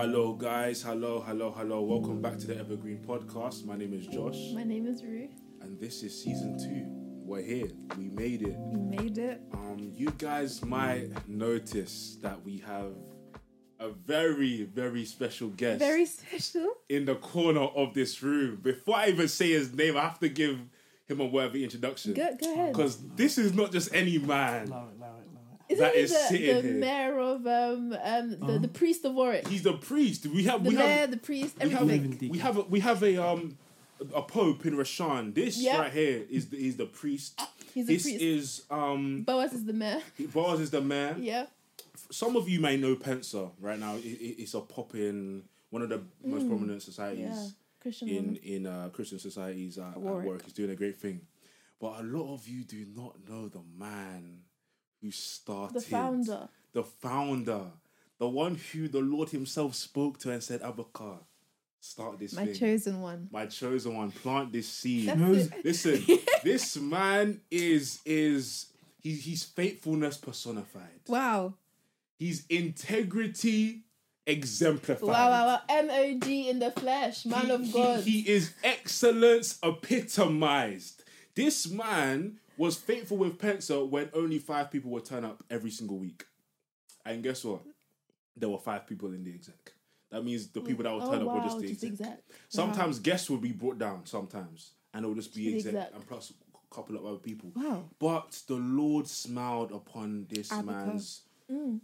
Hello, guys. Hello, hello, hello. Welcome back to the Evergreen Podcast. My name is Josh, My name is Ruth. and this is season two. We're here. We made it. We made it. Um, you guys might notice that we have a very, very special guest Very special. in the corner of this room. Before I even say his name, I have to give him a worthy introduction. Go, go ahead. Because this is not just any man. Allow it, allow it, allow it. Isn't that he is the, sitting the mayor of um um the, the priest of Warwick? He's the priest. We have The we mayor, have the priest, we have, we have a, we have a um a pope in Rashan. This Yeah. right here is the, is the priest. He's a this priest. is um Boaz is the mayor. Boaz is the mayor. Yeah. Some of you may know Pensa right now. It, it, it's a pop in one of the most prominent societies Mm. Yeah. Christian in woman. in uh, Christian societies at, at work. He's doing a great thing, but a lot of you do not know the man who started The founder. the founder, the one who the Lord Himself spoke to and said, Abaka, start this My thing. chosen one. My chosen one, plant this seed. That's Knows- it. Listen, this man is is he, he's faithfulness personified. Wow. He's integrity exemplified. Wow, wow, wow. M O G in the flesh. Man He- of he- God. He, is excellence epitomized. This man was faithful with Pensa when only five people would turn up every single week. And guess what? There were five people in the exec. That means the people that would oh, turn up wow. were just the just exec. exact. Sometimes guests would be brought down, sometimes, and it would just be exec, and plus a couple of other people. Wow. But the Lord smiled upon this man's Mm.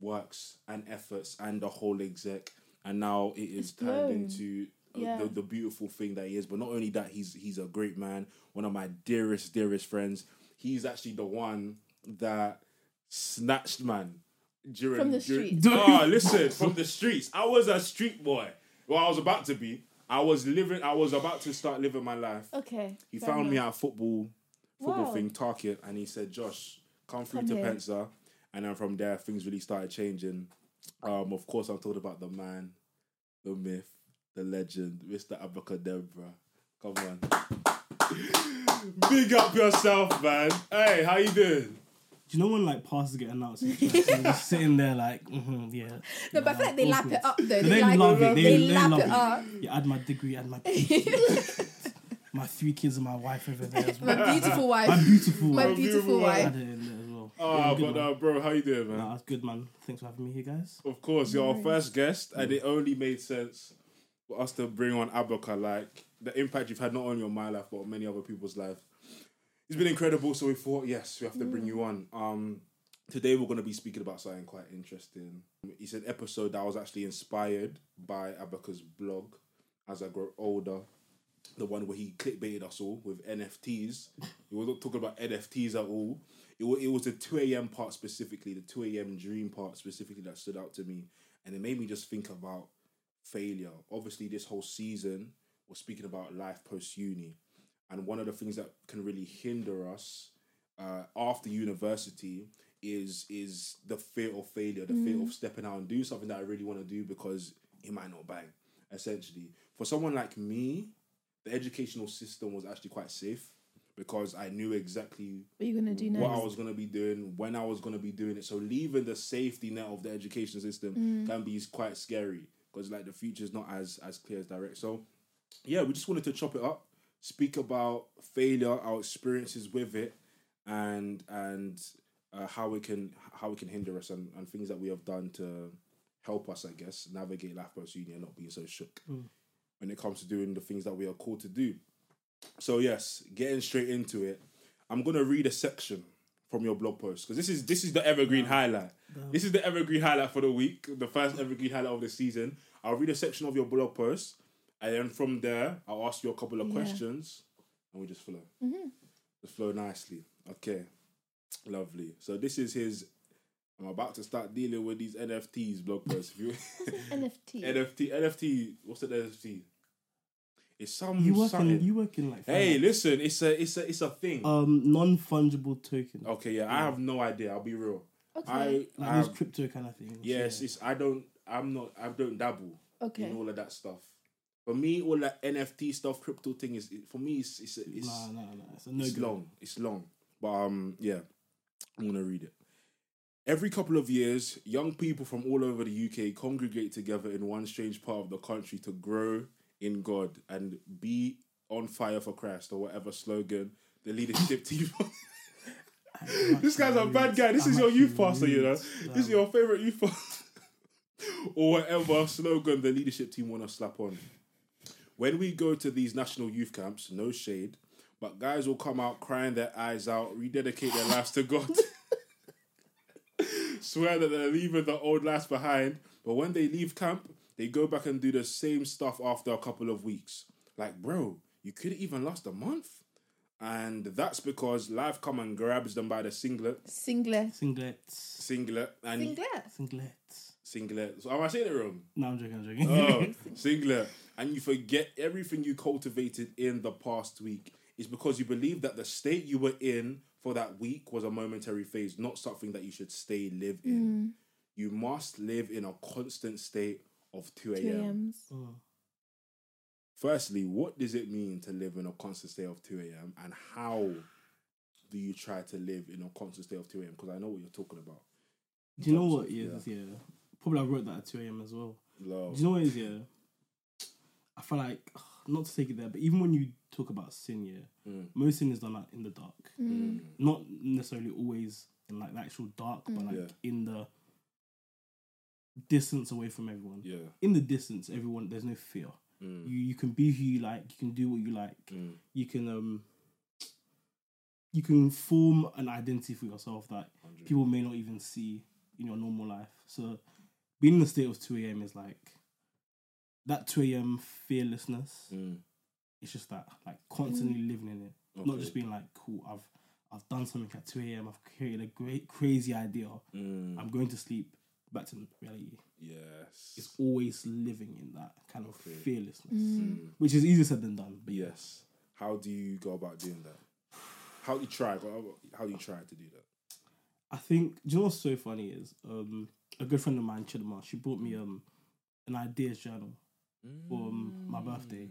works and efforts and the whole exec, and now it is turned into Yeah. the, the beautiful thing that he is. But not only that, he's he's a great man, one of my dearest dearest friends. He's actually the one that snatched man during From the during- streets. Oh, listen, from the streets. I was a street boy. Well, I was about to be. I was living. I was about to start living my life. Okay. He found me at a football football Wow. thing, Target, and he said, Josh, come through Come to here. Pensa. And then from there, things really started changing. Um, of course, I'm talking about the man, the myth, the legend, Mr. Abaka Debrah. Come on. Big up yourself, man. Hey, how you doing? Do you know when like passes get announced? and stuff, just sitting there like, mm yeah. No, but I feel like they lap it up though. They, like, love it. They, they they lap love it it. up. You add my degree, add my my three kids and my wife over there as well. My beautiful My wife. beautiful My wife. beautiful wife. Add wife. it in there as well. Oh, but man. uh, bro, how you doing, man? Nah, that's good, man. Thanks for having me here, guys. Of course, you're our first guest, and it only made sense for us to bring on Abaka. Like the impact you've had not only on my life but many other people's lives. It's been incredible. So we thought, yes, we have to bring you on. Um, today we're going to be speaking about something quite interesting. It's an episode that was actually inspired by Abaka's blog as I grow older. The one where he clickbaited us all with NFTs. He wasn't talking about NFTs at all. It was, it was the 2 a.m. part specifically, the 2 a.m. dream part specifically that stood out to me. And it made me just think about failure. Obviously, this whole season, we're speaking about life post uni. And one of the things that can really hinder us uh, after university is is the fear of failure, the fear of stepping out and do something that I really want to do because it might not bang. Essentially, for someone like me, the educational system was actually quite safe because I knew exactly What you gonna do next? what I was going to be doing, when I was going to be doing it. So leaving the safety net of the education system can be quite scary because like the future is not as as clear as direct. So yeah, we just wanted to chop it up, speak about failure, our experiences with it, and and uh, how we can how we can hinder us and, and things that we have done to help us, I guess, navigate life post uni and not being so shook when it comes to doing the things that we are called to do. So yes, getting straight into it, I'm gonna read a section from your blog post because this is this is the evergreen highlight. This is the evergreen highlight for the week, the first evergreen highlight of the season. I'll read a section of your blog post, and then from there, I'll ask you a couple of Yeah. questions, and we just flow. Mm-hmm. Just flow nicely. Okay, lovely. So this is his. I'm about to start dealing with these NFTs blog posts. NFT. NFT NFT, what's the NFT? It's some You work something. in you work in like Hey, finance. listen, it's a it's a it's a thing. um non fungible token. okay, yeah, I have no idea. I'll be real. okay. I, Like I those crypto kind of things. yes, yeah. it's I don't I'm not I don't dabble okay. in all of that stuff. For me, all that NFT stuff, crypto thing is for me. It's it's it's, Nah, nah, nah. It's a no it's go. long. It's long, but um, yeah, I'm gonna read it. Every couple of years, young people from all over the UK congregate together in one strange part of the country to grow in God and be on fire for Christ or whatever slogan the leadership team. this guy's a bad guy. This I'm is your youth pastor, you know. This is your favorite youth pastor. or whatever slogan the leadership team want to slap on. When we go to these national youth camps, no shade, but guys will come out crying their eyes out, rededicate their lives to God, swear that they're leaving the old lives behind, but when they leave camp, they go back and do the same stuff after a couple of weeks. Like, bro, you could have even last a month. And that's because life come and grabs them by the singlet, Singlet. Singlets. singlet, and Singlet. Singlets. singlet. So oh, am I saying it wrong? No, I'm joking. I'm joking. Oh, singlet. And you forget everything you cultivated in the past week. It's because you believe that the state you were in for that week was a momentary phase, not something that you should stay live in. Mm. You must live in a constant state of 2 2 a.m. Oh. Firstly, what does it mean to live in a constant state of 2 a.m. and how do you try to live in a constant state of 2 a.m.? Because I know what you're talking about. Do you know what of- it is? Yeah. Probably I wrote that at 2 a.m. as well. Low. Do you know what it is? Yeah. I feel like, not to take it there, but even when you talk about sin, yeah, Mm. most sin is done like, in the dark. Mm. Not necessarily always in like the actual dark, but like Yeah. in the distance away from everyone. Yeah. In the distance, everyone, there's no fear. Mm. You you can be who you like. You can do what you like. Mm. You can um. You can form an identity for yourself that 100. people may not even see in your normal life. So being in the state of 2 a.m. is like that 2 a.m. fearlessness. Mm. It's just that like constantly living in it. Not just being like, cool, I've I've done something at 2 a.m. I've created a great crazy idea. Mm. I'm going to sleep back to the reality. Yes. It's always living in that kind of Okay. fearlessness. Mm. Which is easier said than done. But. Yes. How do you go about doing that? How do you try? How do you try to do that? I think do you know what's so funny is um a good friend of mine, Chidama, she brought me um an ideas journal for um, my birthday.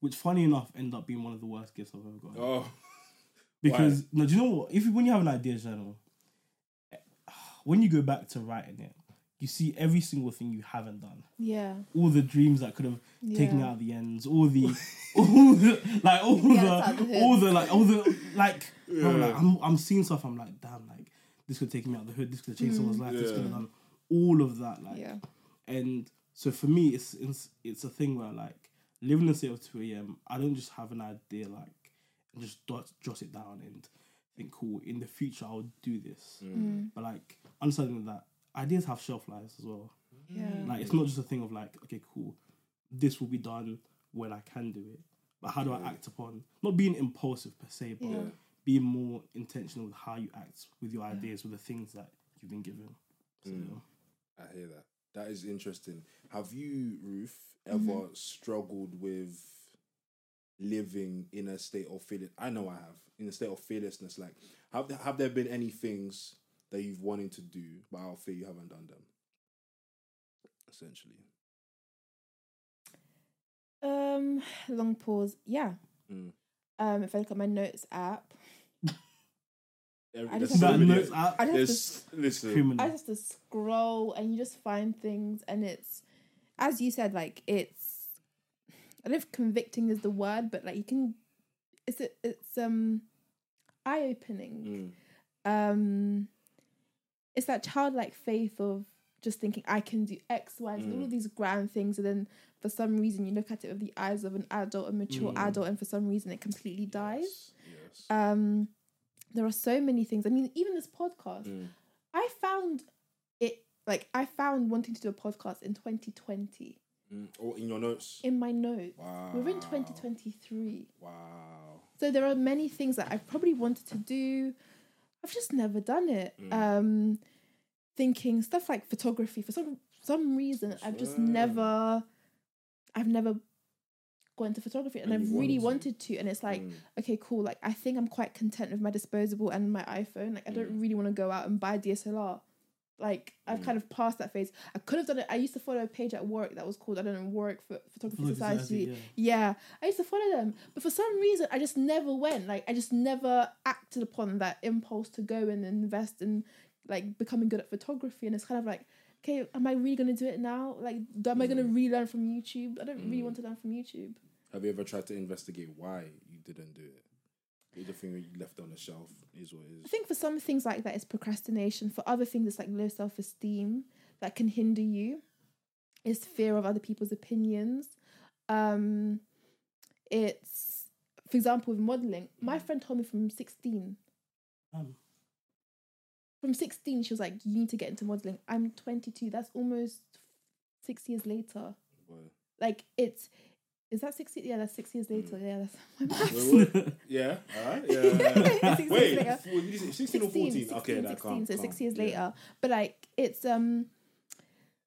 Which funny enough ended up being one of the worst gifts I've ever gotten. Oh, Because no, do you know what? If you- when you have an ideas journal, eh, when you go back to writing it, you see every single thing you haven't done. Yeah. All the dreams that could have taken out the ends, all the, all the like all Yeah, the, the all the like all the like. bro, Yeah. like I'm I'm seeing stuff. I'm like, damn, like this could take me out the hood. This could change changed someone's life. This could have done all of that. Like, Yeah. and so for me, it's it's it's a thing where like living in the state of two a.m. I don't just have an idea like and just dot jot it down and think, cool. In the future, I'll do this. Mm. But like understanding that ideas have shelf lives as well. Yeah. Like it's not just a thing of like, okay, cool, this will be done when I can do it. But how do I act upon not being impulsive per se, but Yeah. being more intentional with how you act with your ideas, with the things that you've been given. So, I hear that. That is interesting. Have you, Ruth, ever Mm-hmm. struggled with living in a state of fearless? I know I have. In a state of fearlessness, like have there, have there been any things that you've wanted to do, but I'll fear you haven't done them? Essentially. Um, long pause. Yeah. Mm. Um, if I look at my notes app, Every- I just that notes app, I just have to There's listen. criminal. I just to scroll and you just find things and it's as you said, like it's I don't know if convicting is the word, but like you can it's it's um eye opening. Mm. Um it's that childlike faith of just thinking I can do X, Y, and Z, all Mm. of these grand things, and then for some reason you look at it with the eyes of an adult, a mature Mm. adult, and for some reason it completely dies. Yes. yes. Um, there are so many things. I mean, even this podcast, Mm. I found it like I found wanting to do a podcast in 2020 Mm. Or in your notes. in my notes. Wow. We're in 2023. Wow. So there are many things that I probably wanted to do. I've just never done it. Mm. Um thinking stuff like photography for some some reason I've just never I've never gone into photography and, And I've really wanted to and it's like Mm. okay cool like I think I'm quite content with my disposable and my iPhone like I Mm. don't really want to go out and buy DSLR like I've Mm. kind of passed that phase I could have done it I used to follow a page at work that was called I don't know Warwick Pho- Photography Photography Society Society, yeah, I used to follow them, but for some reason, I just never went. Like, I just never acted upon that impulse to go and invest in like becoming good at photography, and it's kind of like, okay, am I really gonna do it now? Like, do, am I gonna relearn from YouTube? I don't really want to learn from YouTube. Have you ever tried to investigate why you didn't do it? The thing that you left on the shelf is what it I think for some things like that, it's procrastination. For other things, it's like low self esteem that can hinder you. It's fear of other people's opinions. Um, it's, for example, with modeling. My friend told me from sixteen. Um, From sixteen, she was like, "You need to get into modeling." I'm twenty two. That's almost six years later. But- Like it's. Is that six? Yeah, that's six years later. Yeah, that's my maths. Wait, what? yeah, all right. Yeah. Six years Wait, later. four- did you say 16 or 14? okay, that 16, calm, so calm. six years Yeah. later. But like it's um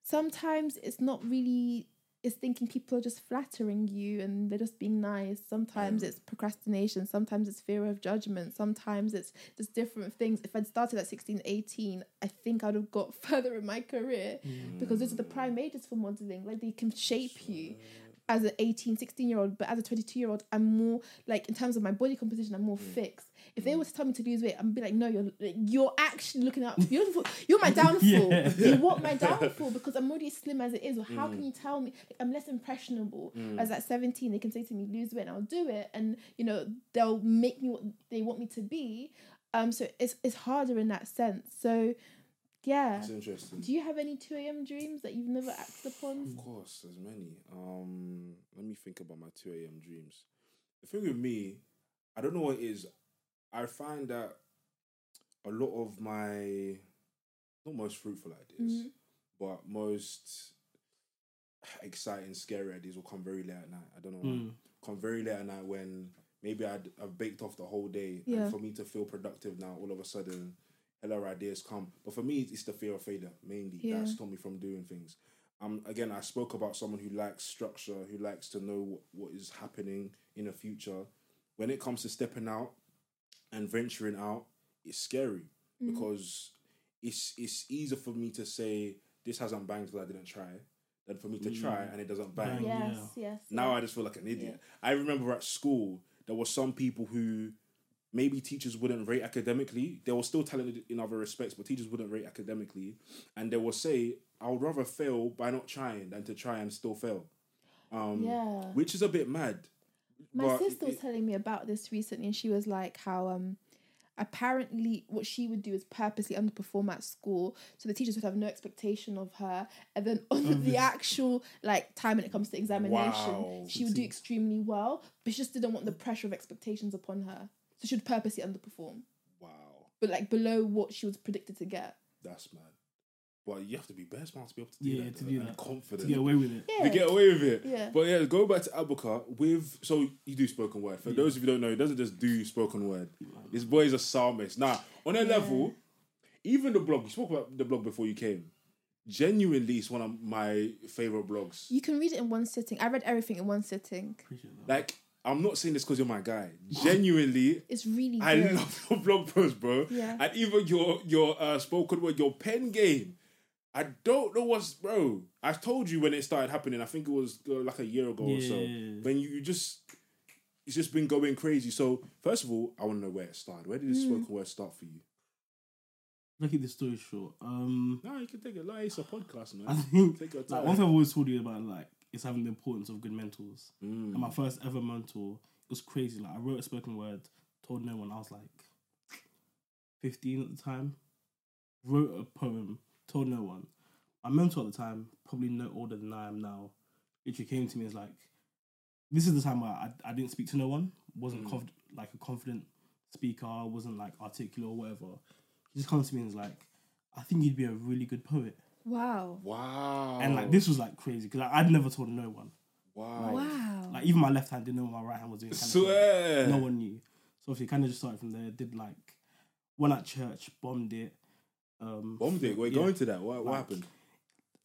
sometimes it's not really it's thinking people are just flattering you and they're just being nice. Sometimes Mm. it's procrastination, sometimes it's fear of judgment, sometimes it's just different things. If I'd started at 16, 18, I think I'd have got further in my career because those are the prime ages for modeling. Like they can shape you as an 18 16 year old but as a 22 year old i'm more like in terms of my body composition i'm more mm. fixed. If they mm. were to tell me to lose weight i'd be like no you're you're actually looking out you're, you're my downfall. Yeah. you want my downfall because i'm already slim as it is. Or how mm. can you tell me? Like, i'm less impressionable as at 17 they can say to me lose weight and i'll do it. And you know they'll make me what they want me to be. Um so it's it's harder in that sense. So yeah That's interesting. do you have any 2 a.m dreams that you've never acted upon Of course, there's many. Um, let me think about my 2 a.m. dreams. The thing with me, I don't know what it is. I find that a lot of my, not most fruitful ideas, Mhm. but most exciting, scary ideas will come very late at night. I don't know. why. Mm. Come very late at night when maybe I'd, I've baked off the whole day. Yeah. And for me to feel productive now, all of a sudden, hella ideas come. But for me, it's the fear of failure mainly Yeah. that stopped me from doing things. Um, again, I spoke about someone who likes structure, who likes to know what, what is happening in the future. When it comes to stepping out and venturing out, it's scary Mm-hmm. because it's it's easier for me to say this hasn't banged because I didn't try, than for me to try and it doesn't bang. Bang. yes Yeah. yes Now yeah. I just feel like an idiot. I remember at school there were some people who maybe teachers wouldn't rate academically. They were still talented in other respects, but teachers wouldn't rate academically, and they will say, "I would rather fail by not trying than to try and still fail." Um, Yeah. which is a bit mad. My sister was it- telling me about this recently, and she was like, how um, apparently what she would do is purposely underperform at school, so the teachers would have no expectation of her, and then on the actual like time when it comes to examination, Wow. she would do extremely well, but she just didn't want the pressure of expectations upon her, so she would purposely underperform, Wow, but like below what she was predicted to get. that's mad. But you have to be best man to be able to do Yeah, that. to though, do and that. confident. to get away with it. Yeah, to get away with it. Yeah. But yeah, go back to Abaka with so you do spoken word. For those of you who don't know, he doesn't just do spoken word. This boy is a psalmist. Now, on a level, even the blog, you spoke about the blog before you came. Genuinely, it's one of my favorite blogs. you can read it in one sitting. I read everything in one sitting. Appreciate that. Like, I'm not saying this because you're my guy. Genuinely, It's really I good. love your blog post, bro. Yeah. And even your your uh, spoken word, your pen game. I don't know what's bro. I told you when it started happening. I think it was uh, like a year ago or so. Yeah. When you, you just, it's just been going crazy. So first of all, I want to know where it started. Where did this Hmm. spoken word start for you? Look at the story short. Um, No, you can take it. Like it's a podcast, man. I think Take your like time. one thing I've always told you about like is having the importance of good mentors. Mm. And my first ever mentor, it was crazy. Like I wrote a spoken word, told no one. I was like fifteen at the time. Wrote a poem, told no one. My mentor at the time, probably no older than I am now, literally came to me as like, this is the time where I, I didn't speak to no one. wasn't Mm. conf- like a confident speaker. wasn't like articulate or whatever. He just comes to me and is like, I think you'd be a really good poet. Wow. Wow. And like this was like crazy because I'd never told no one. Wow. Wow. Like even my left hand didn't know what my right hand was doing. kind of thing. Swear. No one knew. So obviously, kind of just started from there. Did like one at church, bombed it. Um, Bombed it. We're yeah. going to that. What, what happened?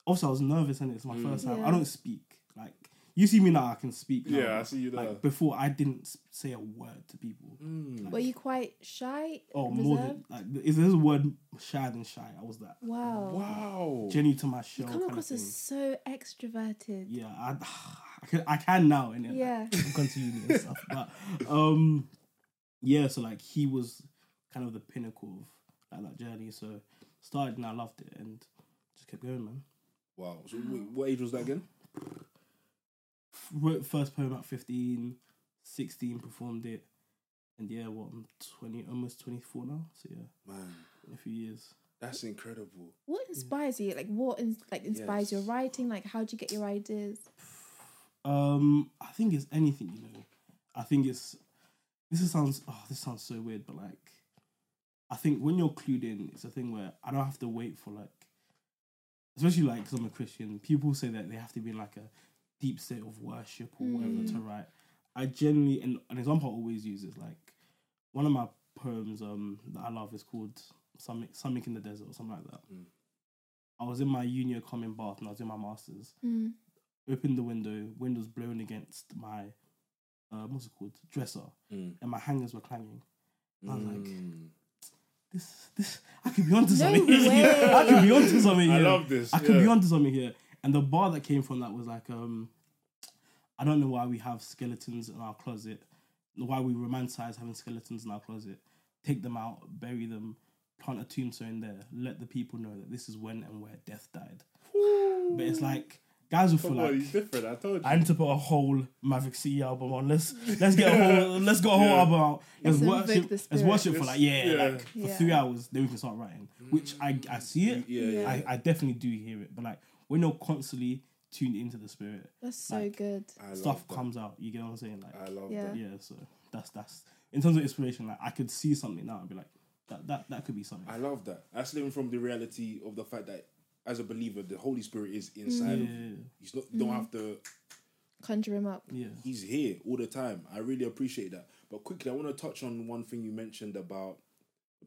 Also, I was nervous, and it's my Mm. first time. Yeah. I don't speak. Like you see me now, I can speak. now, Yeah, I see you there. Like before, I didn't say a word to people. Mm. Were you quite shy? Oh, more than like is this a word shy than shy, I was that. Wow. Wow. Jenny to my You show. come kind across as so extroverted. yeah, I, I can I can now and then Yeah. like, gone to uni and stuff. But um, yeah, so like he was kind of the pinnacle of like that journey. So started and I loved it and just kept going, man. Wow. So wait, what age was that again? Wrote first poem at 15, 16, performed it, and yeah, what I'm twenty, almost twenty four now. So yeah, Man, in a few years. that's incredible. What inspires you? Like what in, like inspires your writing? Like how do you get your ideas? Um, I think it's anything, you know. I think it's this is sounds oh this sounds so weird, but like I think when you're clued in, it's a thing where I don't have to wait for like, especially like because I'm a Christian. People say that they have to be in like a deep state of worship or whatever to write. I generally and an example I always use is like one of my poems um that I love is called something something in the desert or something like that. Mm. I was in my uni common bath and I was doing my masters Mm. opened the window, windows blowing against my uh, what's it called dresser, Mm. and my hangers were clanging. I was like, Mm. this, this, I could be onto No something. way. I could be onto something I here. love this. I could be yeah. onto something here. And the bar that came from that was like, um, I don't know why we have skeletons in our closet, why we romanticize having skeletons in our closet. Take them out, bury them, plant a tombstone there, let the people know that this is when and where death died. But it's like guys will feel Come like different. I told you. I need to put a whole Maverick City album on. Let's let's get a whole let's get a whole Yeah. album out. Let's Let's worship. Let's worship for like yeah, Yeah. like for Yeah. three hours. Then we can start writing. Which I I see it. yeah, yeah. Yeah. I, I definitely do hear it. But like when you're constantly tuned into the spirit, That's so Like, good. I stuff comes out. You get what I'm saying? Like I love Yeah. that. yeah. So that's that's in terms of inspiration. Like I could see something now and be like that that that could be something. I love that. That's living from the reality of the fact that as a believer, the Holy Spirit is inside yeah, of you. He's not, you don't have to. Conjure him up. yeah. He's here all the time. I really appreciate that. But quickly, I want to touch on one thing you mentioned about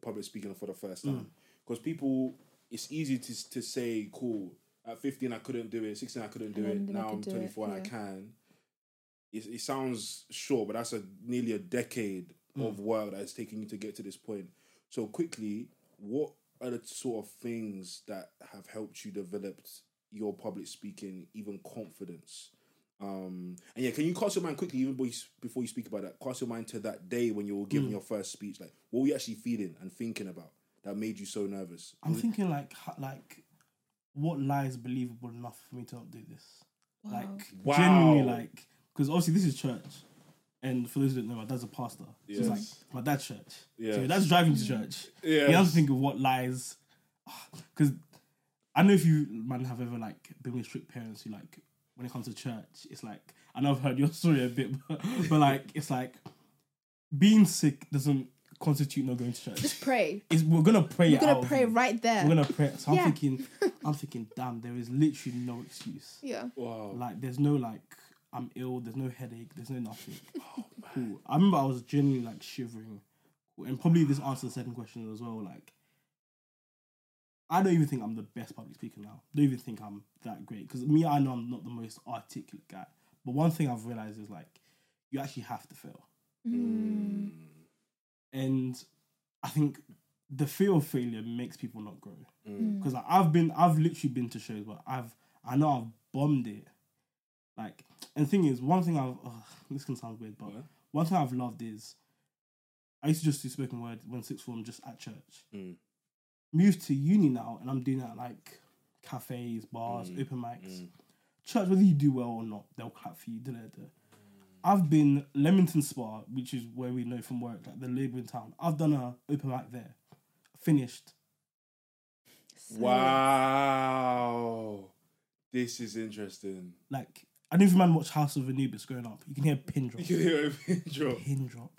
public speaking for the first Mm. time. Because people, it's easy to to say, "Cool." At fifteen, I couldn't do it. Sixteen, I couldn't do it. Now I'm do it, twenty four and I can. It, it sounds short, but that's a nearly a decade Mm. of work that it's taking you to get to this point. So quickly, what are the sort of things that have helped you develop your public speaking, even confidence? Um, and yeah, can you cast your mind quickly, even before you, speak about that, cast your mind to that day when you were Mm. giving your first speech. Like, what were you actually feeling and thinking about that made you so nervous? I'm thinking like like what lie is believable enough for me to not do this? Like Wow. genuinely like because obviously this is church. And for those who don't know, my dad's a pastor. So it's like my dad's church. Yes. So that's driving to church. Yes. You have to think of what lies because I know if you man have ever like been with strict parents who like when it comes to church, it's like I know I've heard your story a bit, but, but like it's like being sick doesn't constitute not going to church. Just pray. It's, we're gonna pray. You're gonna pray right there. We're gonna pray. So I'm thinking, I'm thinking, damn, there is literally no excuse. yeah. Wow. Like, there's no like, I'm ill. There's no headache. There's no nothing. Oh, cool. I remember I was genuinely like shivering, and probably this answers the second question as well. Like, I don't even think I'm the best public speaker now. Don't even think I'm that great because me, I know I'm not the most articulate guy. But one thing I've realized is like, you actually have to fail, Mm. and I think the fear of failure makes people not grow. Mm. because I've been I've literally been to shows where I've I know I've bombed it. Like and the thing is, one thing I've ugh, this can sound weird, but What? one thing I've loved is I used to just do spoken word when sixth form just at church. Mm. Moved to uni now and I'm doing that at, like cafes, bars, Mm, open mics. mm. Church, whether you do well or not, they'll clap for you. Da, da, da. I've been Leamington Spa, which is where we know from work, like the label in town. I've done a open mic there, finished. So- Wow. This is interesting. Like I don't even man watch House of Anubis growing up. You can hear a pin drop. You can hear a pin drop. pin drop.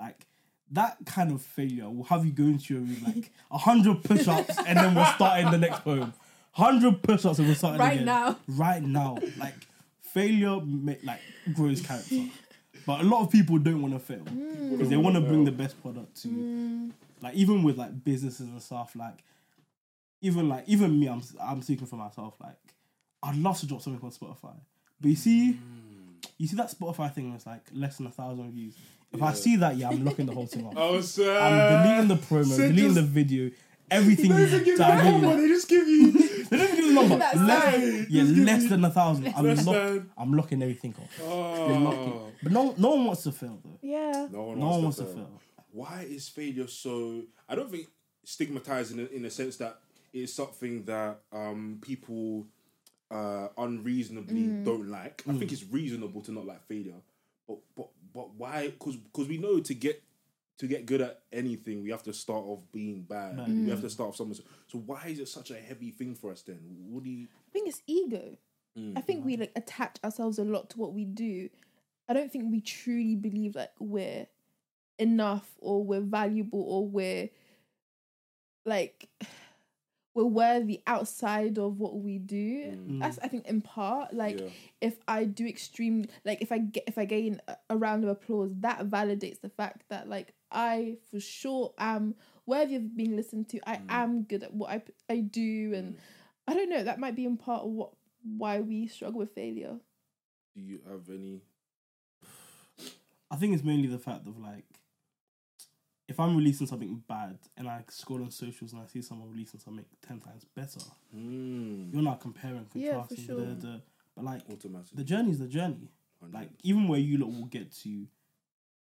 Like that kind of failure will have you go into your room like hundred push-ups and then we're starting the next poem. Hundred push-ups and we're starting Right again. now. Right now, like failure, ma- like grows character. But a lot of people don't want to fail because they want to bring the best product to. Mm. Like even with like businesses and stuff, like even like even me, I'm I'm speaking for myself. Like I'd love to drop something on Spotify, but you see, mm. you see that Spotify thing that's like less than a thousand views. If I see that, yeah, I'm locking the whole thing off. Oh, sir. I'm deleting the promo, Sir, deleting just- the video, everything. They is don't give you a tagging. number, they just give you. They don't give you the number. That's Less, fine. yeah, Just less than a thousand. I'm, Less lock, than- I'm locking everything off. Oh. But no, no one wants to fail though. Yeah. No one No wants, one wants to, to fail. fail. Why is failure so? I don't think stigmatized in a, in a sense that it's something that um people uh unreasonably don't like. I think it's reasonable to not like failure, but but but why? Because because we know to get to get good at anything, we have to start off being bad. Bad. We have to start off somewhere. So why is it such a heavy thing for us then? What do you? I think it's ego. Mm. I think we like attach ourselves a lot to what we do. I don't think we truly believe like we're enough or we're valuable or we're like we're worthy outside of what we do. Mm. That's I think in part like Yeah. if I do extreme like if I get if I gain a, a round of applause that validates the fact that like I for sure am worthy of being listened to. I am good at what I I do and I don't know that might be in part of what why we struggle with failure. Do you have any? I think it's mainly the fact of like, if I'm releasing something bad and I scroll on socials and I see someone releasing something ten times better, Mm. you're not comparing, Yeah, for contrasting. sure. the, the, but like, Automatic. the journey is the journey. Like even where you lot will get to,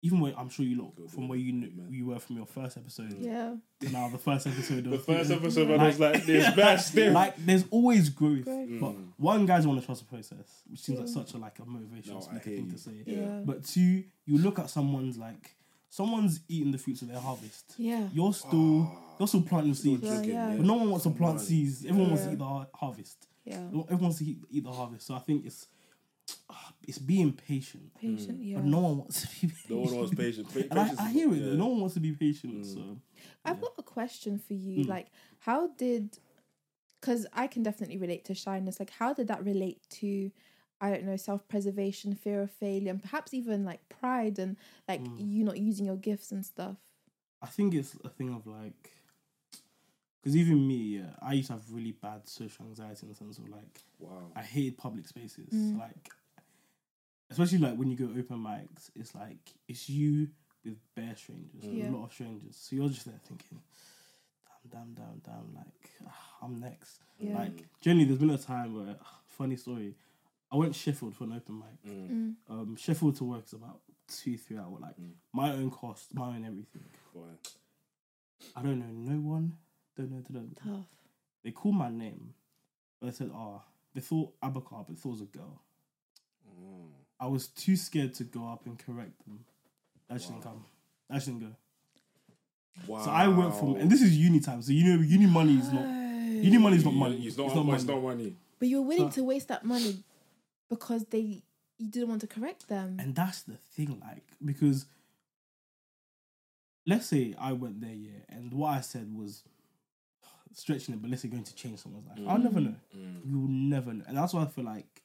even where I'm sure you lot Go from there, where you kn- you were from your first episode. Yeah. to Now the first episode. the of- first episode, Like- I was like, "This best thing." like there's always growth, Growth. but Mm. one guys want to trust the process, which seems like such a like a motivational No, I speaker hear thing you. to say. Yeah. Yeah. But two, you look at someone's like someone's eating the fruits of their harvest. Yeah. You're still you're still planting seeds. Yeah, yeah. But no one wants to plant on. seeds. Everyone wants to eat the har- harvest. Yeah. Everyone wants to eat, eat the harvest. So I think it's ah, it's being patient. Patient. Yeah. But no one wants to be patient. No one wants patient. Pa- And I, I hear it. yeah. No one wants to be patient. Mm. So I've got a question for you. Mm. Like, how did? Because I can definitely relate to shyness. Like, how did that relate to? I don't know, self preservation, fear of failure, and perhaps even like pride and like Mm. you not using your gifts and stuff. I think it's a thing of like, because even me, yeah, I used to have really bad social anxiety in the sense of like Wow. I hated public spaces. Mm. Like, especially like when you go open mics, it's like it's you with bare strangers, Yeah. a lot of strangers. So you're just there thinking, damn, damn, damn, damn. Like ah, I'm next. Yeah. Like generally, there's been a time where ah, funny story. I went Sheffield for an open mic. Mm. Mm. Um, Sheffield to Warwick is about two, three hour. Like Mm. my own cost, my own everything. Boy. I don't know no one. Don't know. Don't know. Tough. They called my name, but they said, "Ah, they thought Abaka, but they thought it was a girl." Mm. I was too scared to go up and correct them. That shouldn't Wow. come. That didn't go. Wow. So I went from, and this is uni time. So you know, uni money is not. Uni money is not money. It's not, It's not it's not money. But you were willing So- to waste that money because they you didn't want to correct them. And that's the thing, like, because let's say I went there, yeah, and what I said was stretching it, but let's say going to change someone's life. I'll never know. Mm. You will never know. And that's why I feel like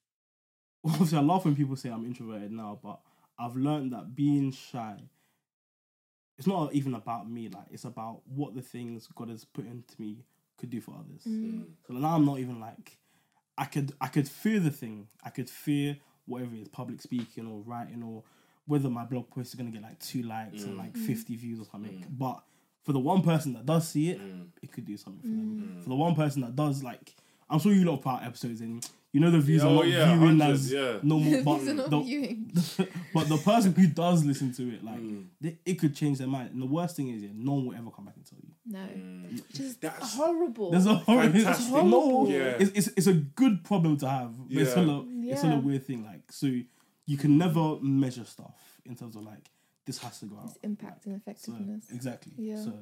obviously I laugh when people say I'm introverted now, but I've learned that being shy it's not even about me, like it's about what the things God has put into me could do for others. Mm. So now I'm not even like I could I could fear the thing. I could fear whatever it is, public speaking or writing or whether my blog post is gonna get like two likes and mm. like fifty views or something. Mm. But for the one person that does see it, Mm. it could do something for them. Mm. For the one person that does like I'm sure you lot put out episodes and you know the views Yeah, are oh not yeah, viewing 100, as yeah. normal but These are not the, viewing. but the person who does listen to it, like Mm. they, it could change their mind. And the worst thing is, yeah, no one will ever come back and tell you. No. Mm. Just That's- horrible. There's a horrible, it's horrible. Yeah. It's, it's it's a good problem to have, but it's still a it's still a weird thing. Like so, you can never measure stuff in terms of like this has to go out. Its impact and So effectiveness. exactly. Yeah. So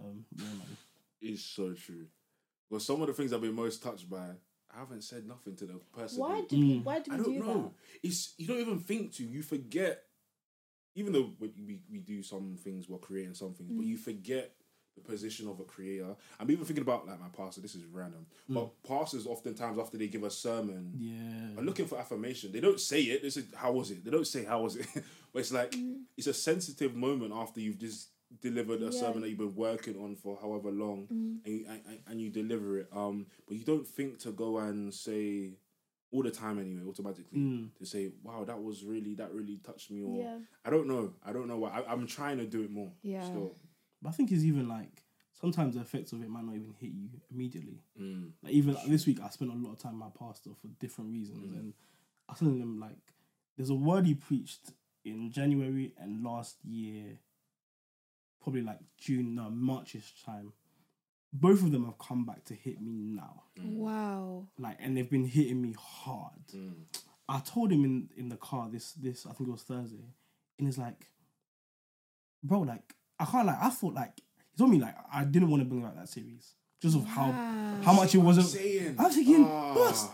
um, yeah, man. It's so true. Well, some of the things I've been most touched by, I haven't said nothing to the person. Why who- do we? Mm. Why do I don't do know. It's you don't even think to. You forget, even though we we, we do some things, we're creating some things, Mm. but you forget the position of a creator. I'm even thinking about like my pastor. This is random, but pastors oftentimes after they give a sermon. Yeah. Are looking for affirmation. They don't say it. They say, "How was it?" They don't say, "How was it?" but it's like it's a sensitive moment after you've just delivered a Yeah. sermon that you've been working on for however long, and, you, and, and- and you deliver it. Um, but you don't think to go and say all the time anyway, automatically Mm. to say, "Wow, that was really that really touched me." Or Yeah. I don't know. I don't know why. I, I'm trying to do it more. Yeah. Still. But I think it's even like sometimes the effects of it might not even hit you immediately. Mm. Like even this week, I spent a lot of time with my pastor for different reasons, Mm. and I was telling him like, there's a word he preached in January and last year, probably like June, no Marchish time. Both of them have come back to hit me now, Wow. like, and they've been hitting me hard. Mm. I told him in in the car this this I think it was Thursday, and he's like, bro, like I can't like I thought like he told me like I didn't want to bring out that series just of how Wow. how much it wasn't. saying. I was thinking, Ah,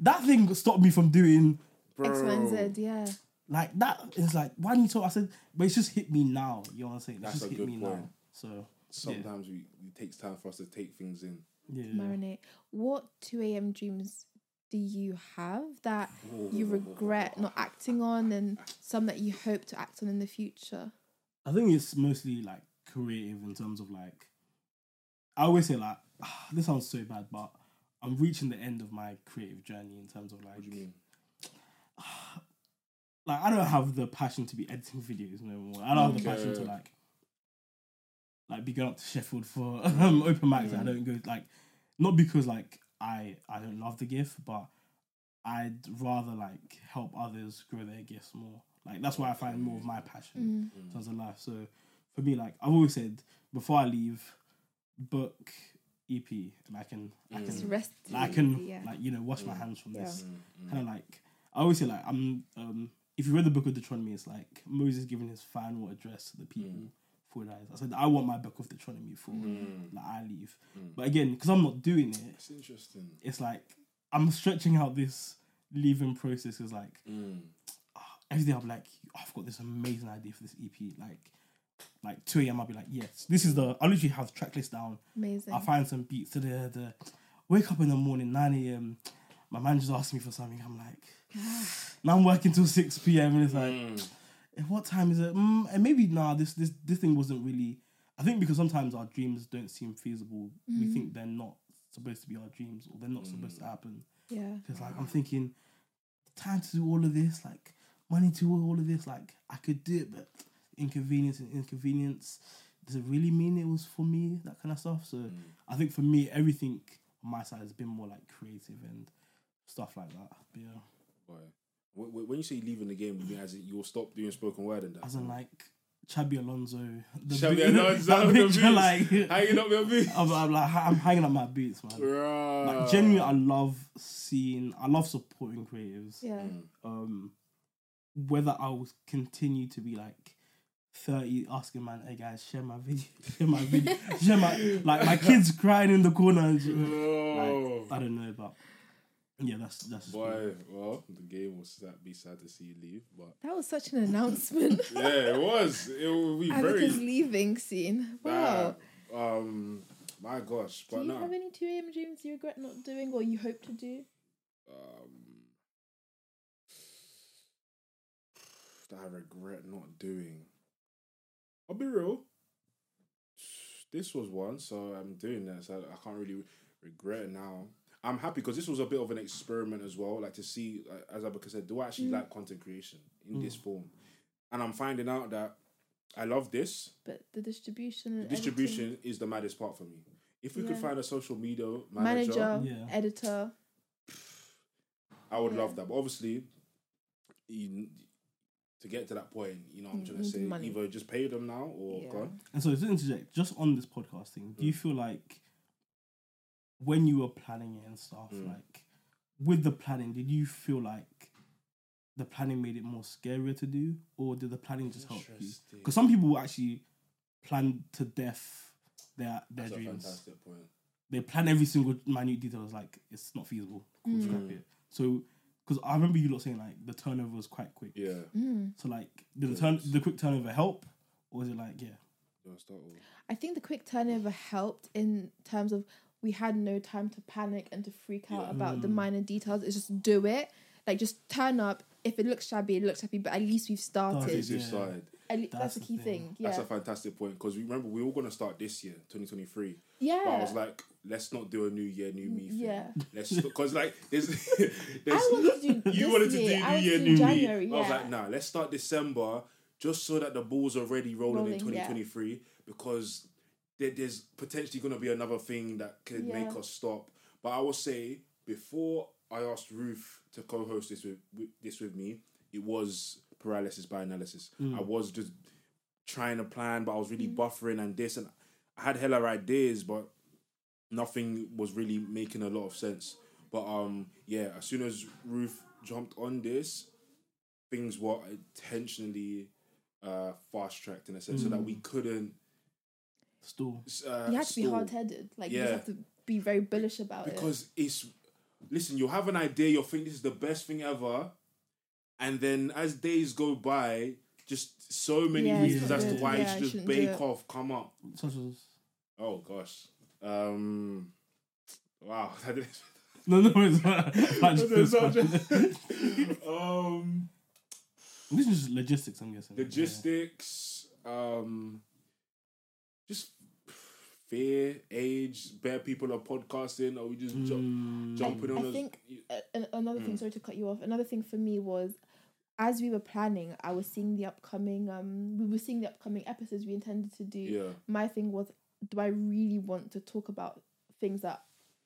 that thing stopped me from doing bro. X, Y, yeah. Like that. It's like why didn't you talk? I said, but it's just hit me now. You know what I'm saying? It's That's just a hit good me point. now. So Sometimes we it takes time for us to take things in. yeah, Marinate. What 2 a.m. dreams do you have that you regret not acting on and some that you hope to act on in the future? I think it's mostly like creative in terms of like I always say like ah, this sounds so bad, but I'm reaching the end of my creative journey in terms of like What do you mean? Like I don't have the passion to be editing videos no more. I don't have the passion to like like be going up to Sheffield for um, open mics. I Mm. don't go like not because like I I don't love the gift, but I'd rather like help others grow their gifts more. Like that's why I find more of my passion Mm. in terms of life. So for me, like I've always said, before I leave, book EP, and I can I can rest. like, I can yeah. like you know wash my Mm. hands from this Mm, kind of like I always say like I'm um if you read the book of Deuteronomy, it's like Moses giving his final address to the people Mm. before he dies. I said I want my book of Deuteronomy for Mm. like I leave, Mm. but again because I'm not doing it, it's interesting. it's like I'm stretching out this leaving process. Is like Mm. ah, every day I'll be like "Oh, I've got this amazing idea for this EP, like. Like 2 a.m. I'll be like, yes, this is the. I literally have track list down. Amazing. I'll find some beats to the the. Wake up in the morning, 9 a.m. My manager's asking me for something. I'm like, now I'm working till 6 p.m. and it's like, Mm. "Eh, what time is it? Mm, and maybe nah, this this this thing wasn't really. I think because sometimes our dreams don't seem feasible. We Mhm. think they're not supposed to be our dreams or they're not supposed to happen. yeah. Because like I'm thinking, time to do all of this, like money to do all of this, like I could do it, but inconvenience and inconvenience. Does it really mean it was for me? That kind of stuff. So Mm. I think for me, everything on my side has been more like creative and stuff like that. But yeah, Boy. Wh- wh- When you say leaving the game, you mean as in you'll stop doing spoken word and that? as in like Xabi Alonso, the Xabi big- Alonso, that the picture, boots. like Hanging up your boots. I'm, I'm like I'm hanging up my boots, man. Bruh. Like genuinely, I love seeing, I love supporting creatives. Yeah. Mm. um whether I will continue to be like 30 asking man, hey guys, share my video, share my video, share my like my kids crying in the corner and. Like, I don't know, but yeah, that's that's just me. Boy, well, the game will sad, be sad to see you leave, but That was such an announcement. yeah, it was. It will be very. Annika's leaving scene. Wow. bad. Um, my gosh, Do but you no. have any 2 a.m. dreams you regret not doing or you hope to do? um, that I regret not doing. I'll be real. This was one, so I'm doing that. So I can't really regret it now. I'm happy because this was a bit of an experiment as well. Like to see, like, as Abaka said, do I actually Mm. like content creation in this form? And I'm finding out that I love this. But the distribution The distribution is the maddest part for me. If we could find a social media manager, manager, Yeah. editor. I would Yeah. love that. But obviously, you, to get to that point, you know, I'm Mm, trying to say money. either just pay them now or Yeah. go. And so to interject, just on this podcasting, do you Mm. feel like when you were planning it and stuff, Mm. like with the planning, did you feel like the planning made it more scarier to do, or did the planning just help you? Because some people actually plan to death their their That's a dreams. fantastic point. They plan every single minute detail. It's like it's not feasible. Cool, Mm. scrap it. So, because I remember you lot saying like the turnover was quite quick. Yeah. Mm. So like, did the turn the quick turnover help, or was it like yeah? Start I think the quick turnover helped in terms of we had no time to panic and to freak out Yeah. about the Mm. minor details. It's just do it. Like just turn up. If it looks shabby, it looks shabby, but at least we've started. Started, Positive yeah. side. At le- that's, That's the the key thing. thing. Yeah. That's a fantastic point because remember we were gonna start this year, 2023. yeah. But I was like, let's not do a new year, new me thing. Yeah. Let's because like there's, there's I wanted to do you this wanted to do I New Year, in New January, Me. I was like, nah, let's start December just so that the ball's already rolling, in Rolling, yeah. 2023 because there, there's potentially going to be another thing that could Yeah. make us stop. But I will say, before I asked Ruth to co-host this with, with this with me, it was paralysis by analysis. Mm. I was just trying to plan, but I was really buffering and this and I had hella ideas, but nothing was really making a lot of sense. But um, yeah, as soon as Ruth jumped on this, things were intentionally uh fast tracked in a sense, so that we couldn't. Still, Uh, you have to be hard headed. Like you Yeah. just have to be very bullish about it. because it's listen you'll have an idea you'll think this is the best thing ever and then as days go by just so many Yeah, reasons as to why Yeah, it should just bake off come up oh gosh um wow no, no, it's not. Like, just- um this is logistics. I'm guessing. logistics um just fear age bare people are podcasting or we just Yeah. jump, Mm, jumping on I think uh, another Mm. thing. Sorry to cut you off. Another thing for me was, as we were planning, I was seeing the upcoming. Um, we were seeing the upcoming episodes we intended to do. yeah My thing was, do I really want to talk about things that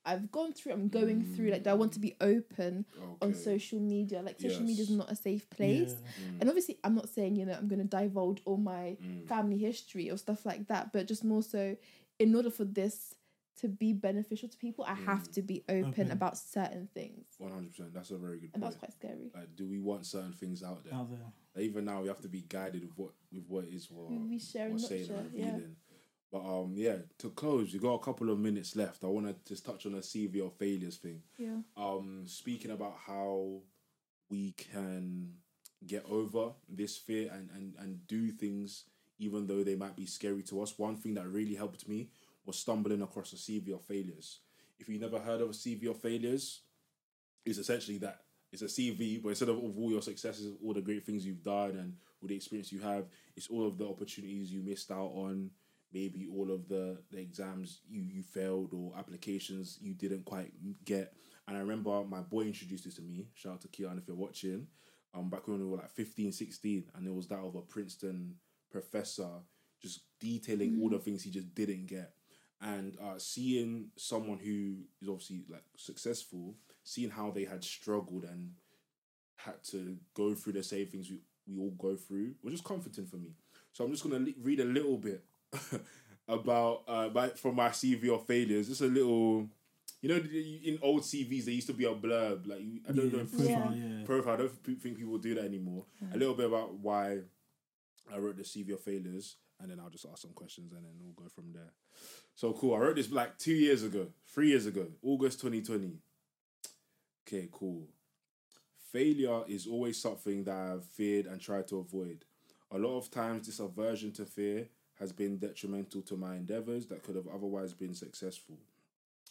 I've gone through? I'm going through. Like, do I want to be open on social media? Like, social media is not a safe place. yeah. Mm, And obviously, I'm not saying you know I'm going to divulge all my mm. family history or stuff like that, but just more so, in order for this to be beneficial to people, I have Mm. to be open Open. about certain things, One hundred percent. That's a very good and point. that's quite scary. Like, do we want certain things out there? Out there. Like, even now, we have to be guided with what with what is what We- we share and what's not saying share, and yeah. revealing. But um, yeah. To close, we got a couple of minutes left. I want to just touch on a CV or failures thing. Yeah. Um, speaking about how we can get over this fear and and and do things even though they might be scary to us. One thing that really helped me was stumbling across a CV of failures. If you never heard of a CV of failures, it's essentially that it's a CV, but instead of, of all your successes, all the great things you've done and all the experience you have, it's all of the opportunities you missed out on, maybe all of the, the exams you, you failed or applications you didn't quite get. And I remember my boy introduced this to me. Shout out to Keon if you're watching. Um, back when we were like 15, 16, and it was that of a Princeton professor just detailing all the things he just didn't get and uh, seeing someone who is obviously like successful, seeing how they had struggled and had to go through the same things we, we all go through was just comforting for me. So I'm just gonna li- read a little bit about uh my, from my CV of failures. Just a little, you know, in old CVs there used to be a blurb like I don't know yeah, if profile, Yeah. yeah. profile. I don't think people do that anymore. A little bit about why I wrote the CV of failures, and then I'll just ask some questions, and then we'll go from there. So cool. I wrote this like two years ago, three years ago, August 2020. Okay, cool. Failure is always something that I've feared and tried to avoid. A lot of times, this aversion to fear has been detrimental to my endeavors that could have otherwise been successful.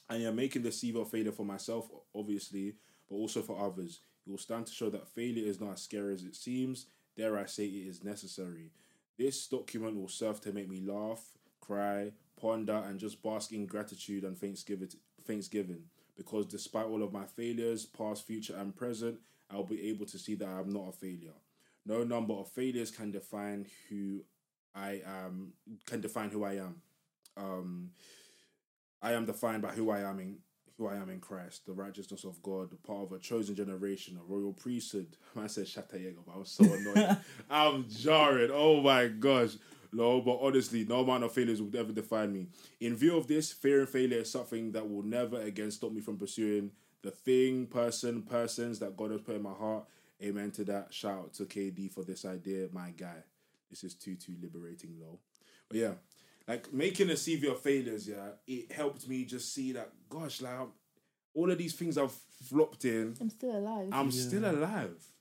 And I am making the CV of failure for myself, obviously, but also for others. It will stand to show that failure is not as scary as it seems. Dare I say it is necessary. This document will serve to make me laugh, cry, ponder, and just bask in gratitude and thanksgiving. Thanksgiving, because despite all of my failures, past, future, and present, I'll be able to see that I am not a failure. No number of failures can define who I am. Can define who I am. Um, I am defined by who I am in who I am in Christ, the righteousness of God, part of a chosen generation, a royal priesthood. I said Shatayega, but I was so annoyed. I'm jarring. Oh my gosh. No, but honestly, no amount of failures will ever define me. In view of this, fear and failure is something that will never again stop me from pursuing the thing, person, persons that God has put in my heart. Amen to that. Shout out to KD for this idea, my guy. This is too too liberating though. But yeah, like making a CV of failures, yeah, it helped me just see that, gosh, like I'm- all of these things I've flopped in, I'm still alive. I'm Yeah. still alive.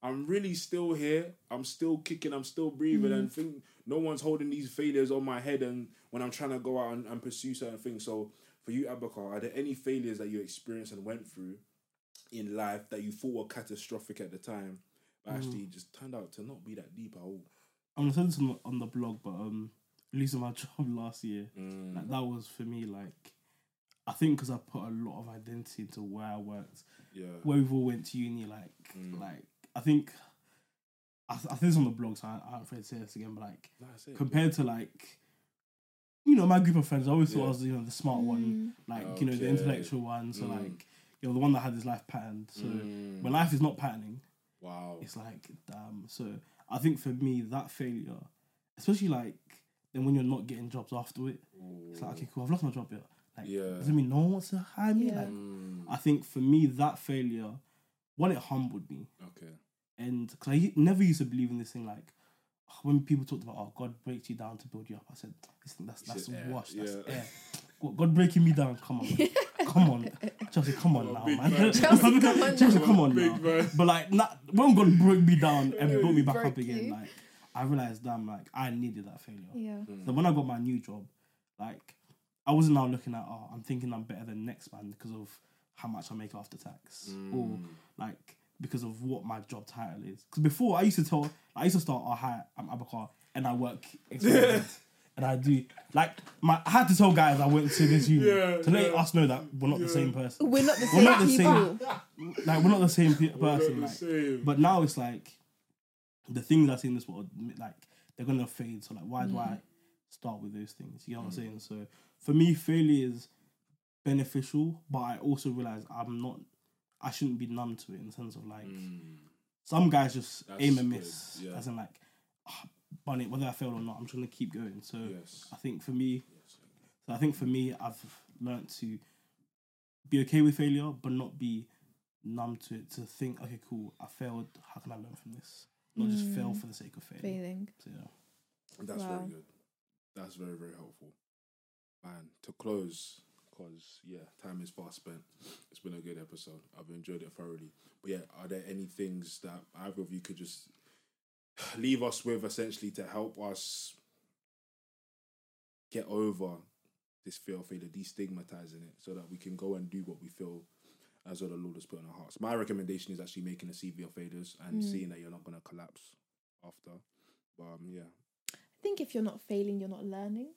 I'm really still here. I'm still kicking. I'm still breathing. Mm. And think no one's holding these failures on my head. And when I'm trying to go out and, and pursue certain things. So for you, Abaka, are there any failures that you experienced and went through in life that you thought were catastrophic at the time, but mm. actually just turned out to not be that deep at all? I'm gonna send this on the, on the blog, but um, losing my job last year, Mm. like that was for me like, I think because I put a lot of identity into where I worked, Yeah. where we've all went to uni. Like, Mm. like I think, I, th- I think it's on the blog, so I, I don't afraid to say this again. But like, it. compared to like, you know, my group of friends, I always thought Yeah. I was you know the smart one, Mm. like you know the intellectual one. So Mm. like, you know, the one that had his life patterned. So Mm. when life is not patterning, Wow. it's like damn. So I think for me, that failure especially like then when you're not getting jobs after it, it's like okay, cool, I've lost my job. Yeah, like Yeah. does it mean no one wants to hire me? Yeah. Like, Mm, I think for me that failure, one, it humbled me, okay. and because I never used to believe in this thing like. When people talked about, oh, God breaks you down to build you up, I said, listen, that's that's said air, wash, that's yeah. air. God God breaking me down, come on, come on, Chelsea, come on Oh, now, man. man. Chelsea, come on Chelsea, now. come on now. man. But like, not, when God broke me down and brought me back up again, you. like I realized, damn, like I needed that failure. Yeah. So when I got my new job, like I wasn't now looking at, oh, I'm thinking I'm better than next man because of how much I make after tax, or like because of what my job title is. Because before I used to tell, I used to start, oh hi, I'm Abaka, and I work, XYZ, and I do like my. I had to tell guys I went to this uni Yeah, to let yeah. us know that we're not the same person. We're not the We're same not the people. same. Like we're not the same pe- person. the Like, same. but now it's like the things I see in this world, like they're gonna fade. So like, why do I mm. start with those things? You know what I'm mm. saying? So for me, failure is beneficial, but I also realize I'm not. I shouldn't be numb to it in the sense of like mm. some guys just That's aim and good, miss, yeah. as in like, oh, bun it whether I fail or not. I'm just gonna keep going. So Yes. I think for me, so I think for me, I've learned to be okay with failure, but not be numb to it. To think, okay, cool, I failed. How can I learn from this? Not just fail mm. for the sake of failing. Failing. So, yeah. That's Wow. very good. That's very, very helpful. And to close, because, yeah, time is fast spent. It's been a good episode. I've enjoyed it thoroughly. But, yeah, are there any things that either of you could just leave us with essentially to help us get over this fear of failure, destigmatizing it, so that we can go and do what we feel as what the Lord has put in our hearts? My recommendation is actually making a CV of failures and seeing that you're not going to collapse after. But, um, yeah. I think if you're not failing, you're not learning.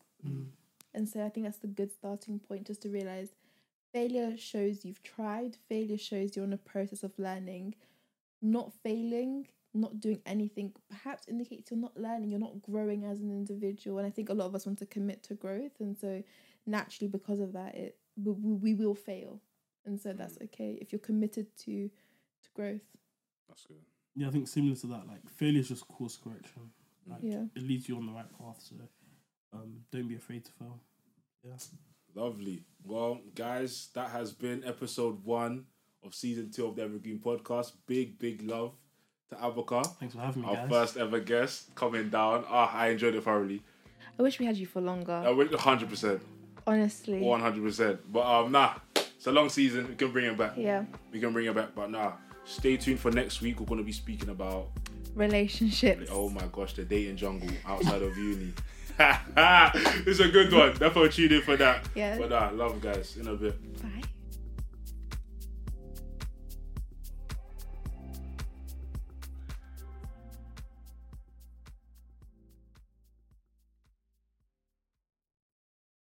And so I think that's the good starting point just to realize failure shows you've tried, failure shows you're in a process of learning. Not failing, not doing anything, perhaps indicates you're not learning, you're not growing as an individual. And I think a lot of us want to commit to growth. And so naturally, because of that, it we, we we will fail. And so that's okay if you're committed to to growth. That's good. yeah, I think similar to that, like failure is just course correction. Like Yeah. it leads you on the right path. So um, don't be afraid to fail. Yeah. Lovely. Well, guys, that has been episode one of season two of the Evergreen Podcast. Big, big love to Abaka, Thanks for having me, our guys. first ever guest coming down. Ah, I enjoyed it thoroughly. I wish we had you for longer. I went 100%. honestly. 100%. But um, nah, it's a long season. We can bring it back. Yeah. We can bring it back. But nah, stay tuned for next week. We're going to be speaking about, Relationships. oh my gosh, the dating jungle outside of uni. it's a good one. Definitely tune in for that. Yeah. But nah, love guys. In a bit. Bye.